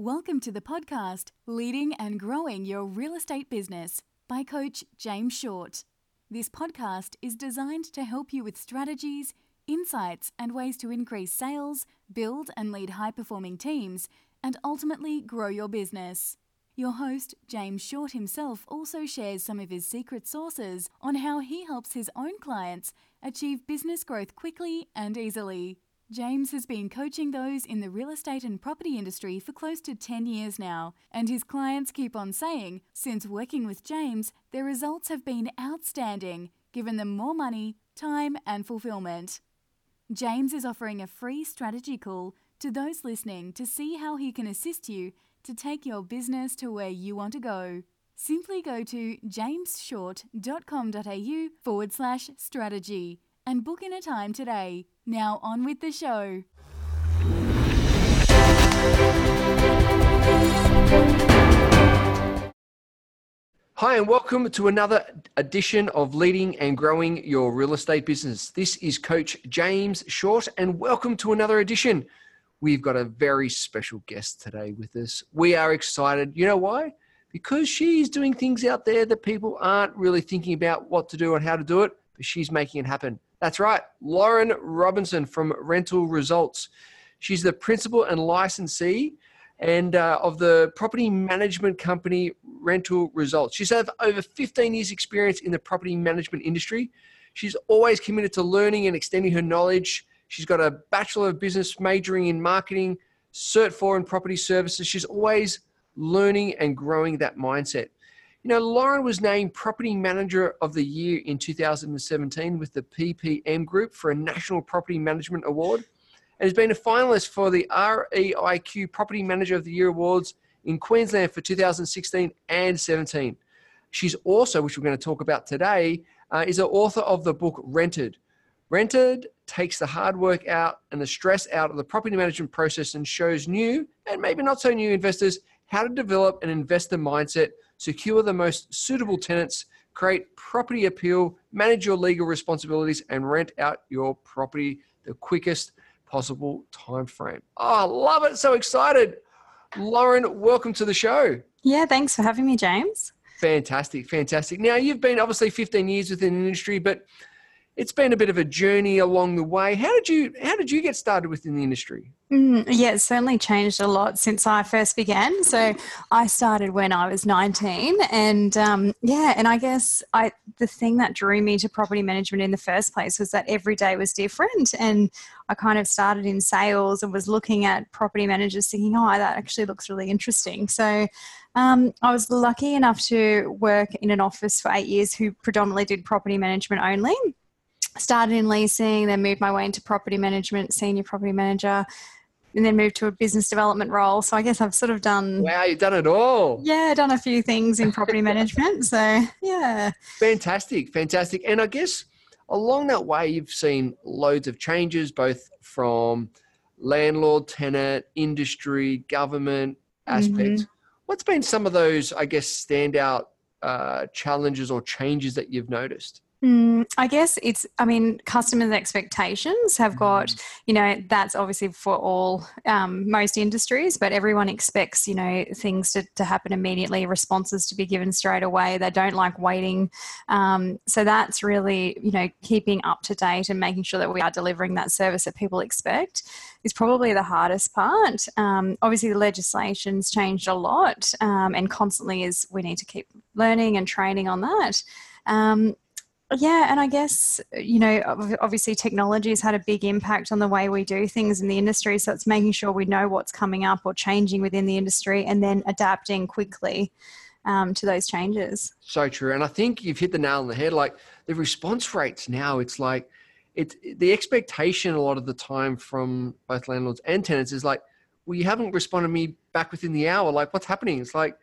Welcome to the podcast Leading and Growing Your Real Estate Business by Coach James Short. This podcast is designed to help you with strategies, insights, and ways to increase sales, build and lead high performing teams, and ultimately grow your business. Your host, James Short himself, also shares some of his secret sources on how he helps his own clients achieve business growth quickly and easily. James has been coaching those in the real estate and property industry for close to 10 years now, and his clients keep on saying, since working with James, their results have been outstanding, given them more money, time, and fulfillment. James is offering a free strategy call to those listening to see how he can assist you to take your business to where you want to go. Simply go to jamesshort.com.au forward slash strategy and book in a time today. Now, on with the show. Hi, and welcome to another edition of Leading and Growing Your Real Estate Business. This is Coach James Short, and welcome to another edition. We've got a very special guest today with us. We are excited. You know why? Because she's doing things out there that people aren't really thinking about what to do and how to do it, but she's making it happen. That's right, Lauren Robinson from Rental Results. She's the principal and licensee and uh, of the property management company Rental Results. She's had over 15 years experience in the property management industry. She's always committed to learning and extending her knowledge. She's got a Bachelor of Business majoring in marketing, Cert 4 in property services. She's always learning and growing that mindset. You know, Lauren was named Property Manager of the Year in 2017 with the PPM Group for a National Property Management Award and has been a finalist for the REIQ Property Manager of the Year Awards in Queensland for 2016 and 17. She's also, which we're going to talk about today, uh, is an author of the book Rented. Rented takes the hard work out and the stress out of the property management process and shows new and maybe not so new investors how to develop an investor mindset, secure the most suitable tenants, create property appeal, manage your legal responsibilities, and rent out your property the quickest possible time frame. Oh, ah, I love it. So excited. Lauren, welcome to the show. Yeah, thanks for having me, James. Fantastic, fantastic. Now, you've been obviously 15 years within the industry, but it's been a bit of a journey along the way. How did you how did you get started within the industry? Mm, yeah, it's certainly changed a lot since I first began. So I started when I was 19, and um, yeah, and I guess I the thing that drew me to property management in the first place was that every day was different, and I kind of started in sales and was looking at property managers, thinking, oh, that actually looks really interesting. So um, I was lucky enough to work in an office for eight years who predominantly did property management only started in leasing, then moved my way into property management, senior property manager, and then moved to a business development role. So I guess I've sort of done. Wow, you've done it all. Yeah, done a few things in property management. So yeah. Fantastic, fantastic. And I guess along that way, you've seen loads of changes, both from landlord, tenant, industry, government aspects. Mm-hmm. What's been some of those, I guess, standout uh, challenges or changes that you've noticed? Mm, I guess it's, I mean, customers' expectations have got, mm. you know, that's obviously for all, um, most industries, but everyone expects, you know, things to, to happen immediately, responses to be given straight away. They don't like waiting. Um, so that's really, you know, keeping up to date and making sure that we are delivering that service that people expect is probably the hardest part. Um, obviously, the legislation's changed a lot um, and constantly is we need to keep learning and training on that. Yeah, and I guess, you know, obviously technology has had a big impact on the way we do things in the industry. So it's making sure we know what's coming up or changing within the industry and then adapting quickly um, to those changes. So true. And I think you've hit the nail on the head. Like the response rates now, it's like, it's the expectation a lot of the time from both landlords and tenants is like, well, you haven't responded to me back within the hour. Like, what's happening? It's like,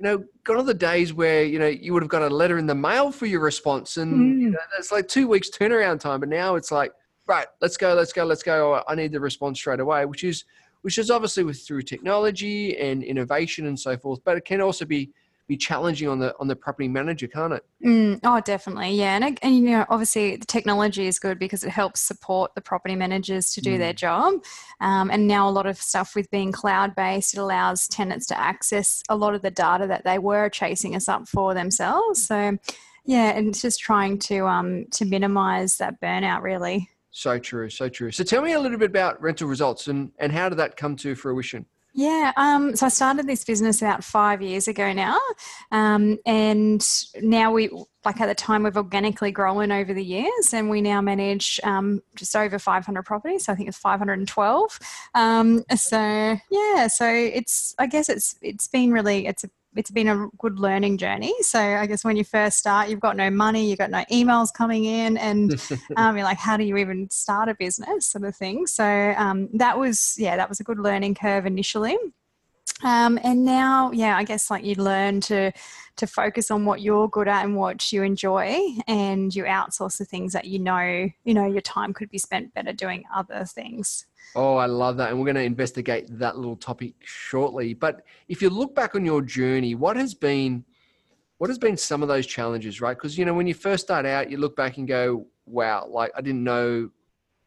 you know, gone are the days where you know you would have got a letter in the mail for your response, and mm. you know, it's like two weeks turnaround time. But now it's like, right, let's go, let's go, let's go. I need the response straight away, which is which is obviously with through technology and innovation and so forth. But it can also be be challenging on the on the property manager, can't it? Mm, oh, definitely, yeah. And, and you know, obviously, the technology is good because it helps support the property managers to do mm. their job. Um, and now a lot of stuff with being cloud based, it allows tenants to access a lot of the data that they were chasing us up for themselves. So, yeah, and it's just trying to um, to minimise that burnout, really. So true, so true. So tell me a little bit about rental results and, and how did that come to fruition? Yeah, um, so I started this business about five years ago now, um, and now we, like at the time, we've organically grown over the years, and we now manage um, just over 500 properties. So I think it's 512. Um, so yeah, so it's I guess it's it's been really it's a it's been a good learning journey. So I guess when you first start, you've got no money, you've got no emails coming in, and um, you're like, how do you even start a business, sort of thing. So um, that was yeah, that was a good learning curve initially. Um, and now, yeah, I guess like you learn to to focus on what you're good at and what you enjoy, and you outsource the things that you know you know your time could be spent better doing other things. Oh, I love that. And we're going to investigate that little topic shortly. But if you look back on your journey, what has been what has been some of those challenges, right? Because you know, when you first start out, you look back and go, wow, like I didn't know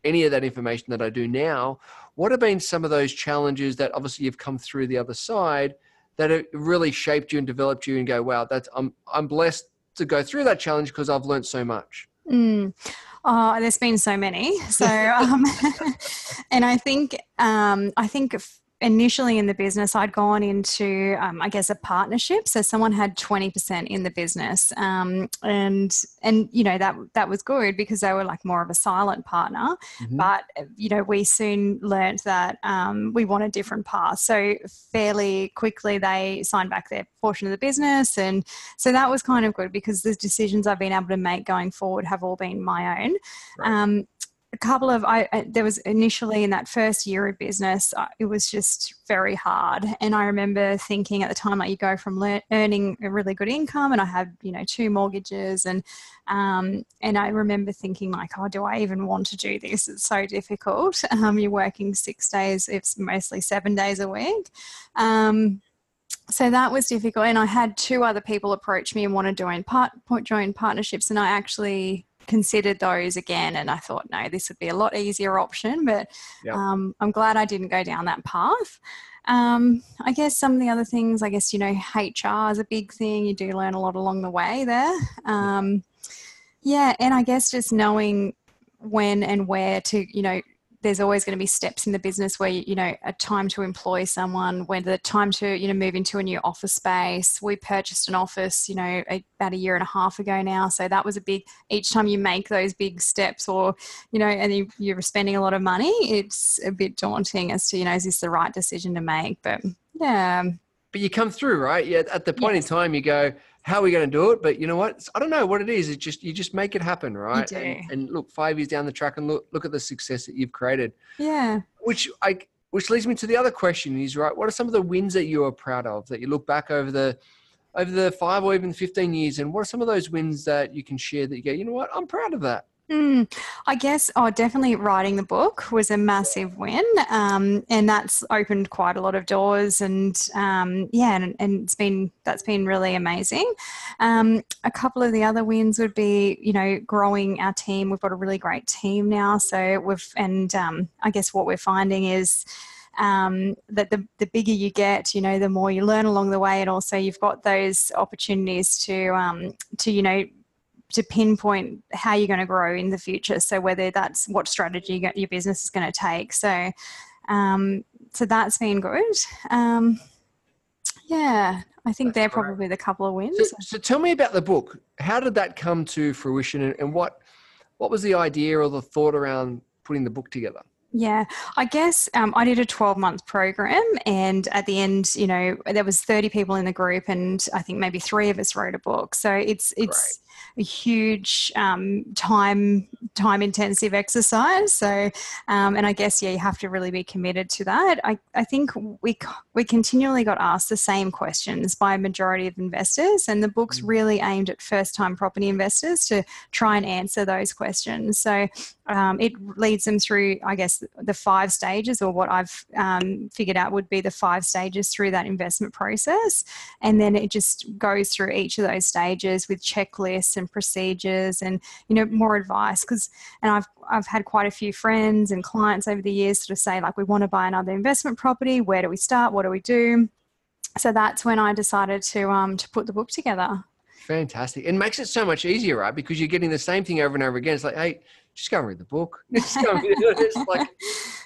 any of that information that I do now. What have been some of those challenges that obviously you've come through the other side that have really shaped you and developed you and go, wow, that's I'm I'm blessed to go through that challenge because I've learned so much. Mm. Oh, there's been so many. So, um, and I think um, I think initially in the business, I'd gone into, um, I guess, a partnership. So someone had twenty percent in the business, um, and and you know that that was good because they were like more of a silent partner. Mm-hmm. But you know, we soon learned that um, we want a different path. So fairly quickly, they signed back their portion of the business, and so that was kind of good because the decisions I've been able to make going forward have all been my own. Right. A couple of I, there was initially in that first year of business uh, it was just very hard. And i remember thinking at the time like you go from le- earning a really good income and i had you know two mortgages and um, and i remember thinking like oh do i even want to do this? It's so difficult. Um, you're working six days it's mostly seven days a week. Um, so that was difficult. And i had two other people approach me and want to join part join partnerships. And i actually considered those again and I thought, no, this would be a lot easier option, but yep. um, I'm glad I didn't go down that path. Um, I guess some of the other things, I guess, you know, HR is a big thing. You do learn a lot along the way there. Um, yeah, and I guess just knowing when and where to, you know, there's always going to be steps in the business where you know a time to employ someone when the time to you know move into a new office space. We purchased an office you know about a year and a half ago now so that was a big each time you make those big steps or you know and you, you're spending a lot of money it's a bit daunting as to you know is this the right decision to make but yeah. But you come through right? Yeah at the point yes. in time you go how are we going to do it? But you know what? I don't know what it is. It's just you just make it happen, right? And, and, look, five years down the track, and look look at the success that you've created. Yeah. Which I which leads me to the other question: is right? What are some of the wins that you are proud of that you look back over the over the five or even fifteen years, and what are some of those wins that you can share that you go, you know what? I'm proud of that. Mm, I guess, oh, definitely writing the book was a massive win. Um, and that's opened quite a lot of doors. And um, yeah, and, and, it's been, that's been really amazing. Um, a couple of the other wins would be, you know, growing our team. We've got a really great team now. So we've, and um, I guess what we're finding is, um, that the, the bigger you get, you know, the more you learn along the way, and also you've got those opportunities to um, to you know to pinpoint how you're going to grow in the future. So whether that's what strategy your business is going to take. So, um, so that's been good. Um, yeah, I think that's they're great. probably the couple of wins. So, so, tell me about the book. How did that come to fruition, and, and what what was the idea or the thought around putting the book together? Yeah, I guess um, I did a 12 month program, and at the end, you know, there was 30 people in the group, and I think maybe three of us wrote a book. So it's it's a huge um, time time intensive exercise. So, um, and I guess yeah, you have to really be committed to that. I, I think we we continually got asked the same questions by a majority of investors, and the book's mm. really aimed at first time property investors to try and answer those questions. So um, it leads them through, I guess, the five stages, or what I've um, figured out would be the five stages through that investment process. And then it just goes through each of those stages with checklists and procedures and, you know, more advice. Because, and I've, I've had quite a few friends and clients over the years sort of say, like, we want to buy another investment property. Where do we start? What do we do? So that's when I decided to, um, to put the book together. Fantastic. It makes it so much easier, right? Because you're getting the same thing over and over again. It's like, hey, just go and read the book. like,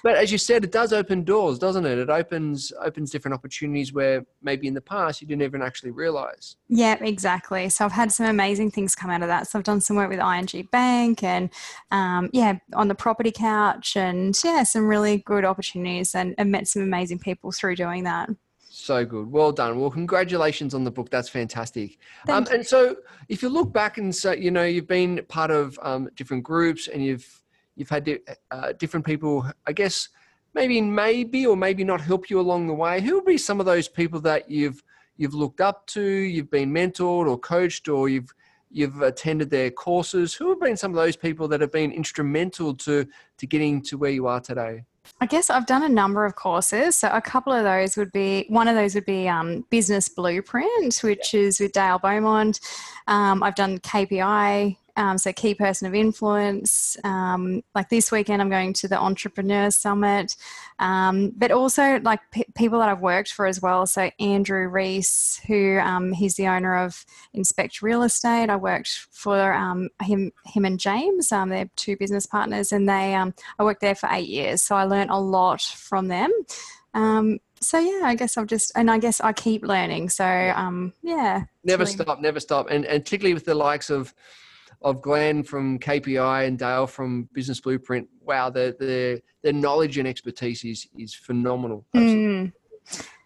but as you said, it does open doors, doesn't it? It opens opens different opportunities where maybe in the past you didn't even actually realize. Yeah, exactly. So I've had some amazing things come out of that. So I've done some work with ING Bank and um, yeah, on the property couch and yeah, some really good opportunities and, and met some amazing people through doing that. So good. Well done. Well, congratulations on the book. That's fantastic. Um, and so, if you look back and so, you know, you've been part of um, different groups and you've you've had uh, different people. I guess maybe maybe or maybe not help you along the way. Who would be some of those people that you've you've looked up to, you've been mentored or coached, or you've you've attended their courses? Who have been some of those people that have been instrumental to to getting to where you are today? I guess I've done a number of courses. So a couple of those would be one of those would be um, Business Blueprint, which yeah. is with Dale Beaumont. Um, I've done KPI um, so, key person of influence. Um, like this weekend, I'm going to the Entrepreneur Summit, um, but also like p- people that I've worked for as well. So, Andrew Reese, who um, he's the owner of Inspect Real Estate. I worked for um, him, him and James. Um, they're two business partners, and they I worked there for eight years. So, I learned a lot from them. so yeah, I guess I've just, and I guess I keep learning. So yeah, never really... stop, never stop, and and particularly with the likes of of Glen from KPI and Dale from Business Blueprint, wow, the the their knowledge and expertise is is phenomenal. Mm.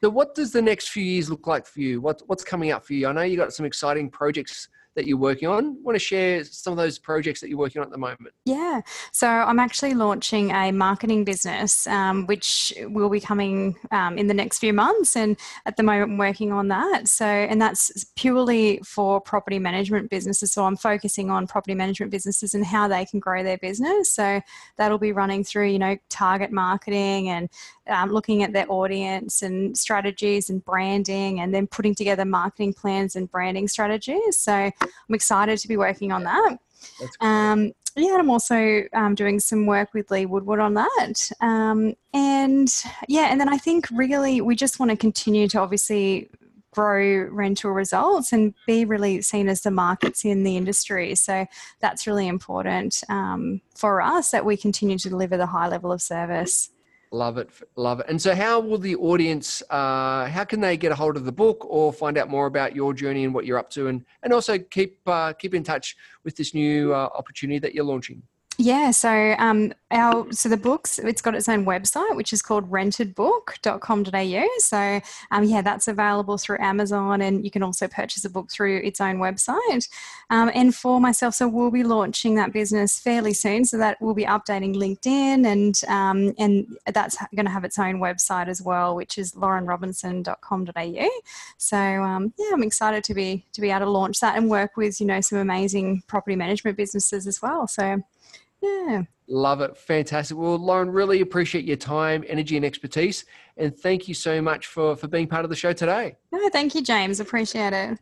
So, what does the next few years look like for you? What what's coming up for you? I know you got some exciting projects that you're working on. Want to share some of those projects that you're working on at the moment? Yeah. So I'm actually launching a marketing business, um, which will be coming um, in the next few months. And at the moment, I'm working on that. So, and that's purely for property management businesses. So I'm focusing on property management businesses and how they can grow their business. So that'll be running through, you know, target marketing and um, looking at their audience and strategies and branding, and then putting together marketing plans and branding strategies. So I'm excited to be working on that. Um, yeah, I'm also um, doing some work with Lee Woodward on that. Um, and yeah, and then I think really we just want to continue to obviously grow rental results and be really seen as the markets in the industry. So that's really important um, for us that we continue to deliver the high level of service. Love it, love it. And so, how will the audience? Uh, how can they get a hold of the book or find out more about your journey and what you're up to, and and also keep uh, keep in touch with this new uh, opportunity that you're launching? Yeah, so um, our so the books it's got its own website which is called rentedbook.com.au. So um, yeah, that's available through Amazon, and you can also purchase a book through its own website. Um, and for myself, so we'll be launching that business fairly soon. So that we'll be updating LinkedIn, and um, and that's going to have its own website as well, which is laurenrobinson.com.au. So um, yeah, I'm excited to be to be able to launch that and work with you know some amazing property management businesses as well. So yeah. Love it. Fantastic. Well, Lauren, really appreciate your time, energy, and expertise. And thank you so much for, for being part of the show today. No, thank you, James. Appreciate it.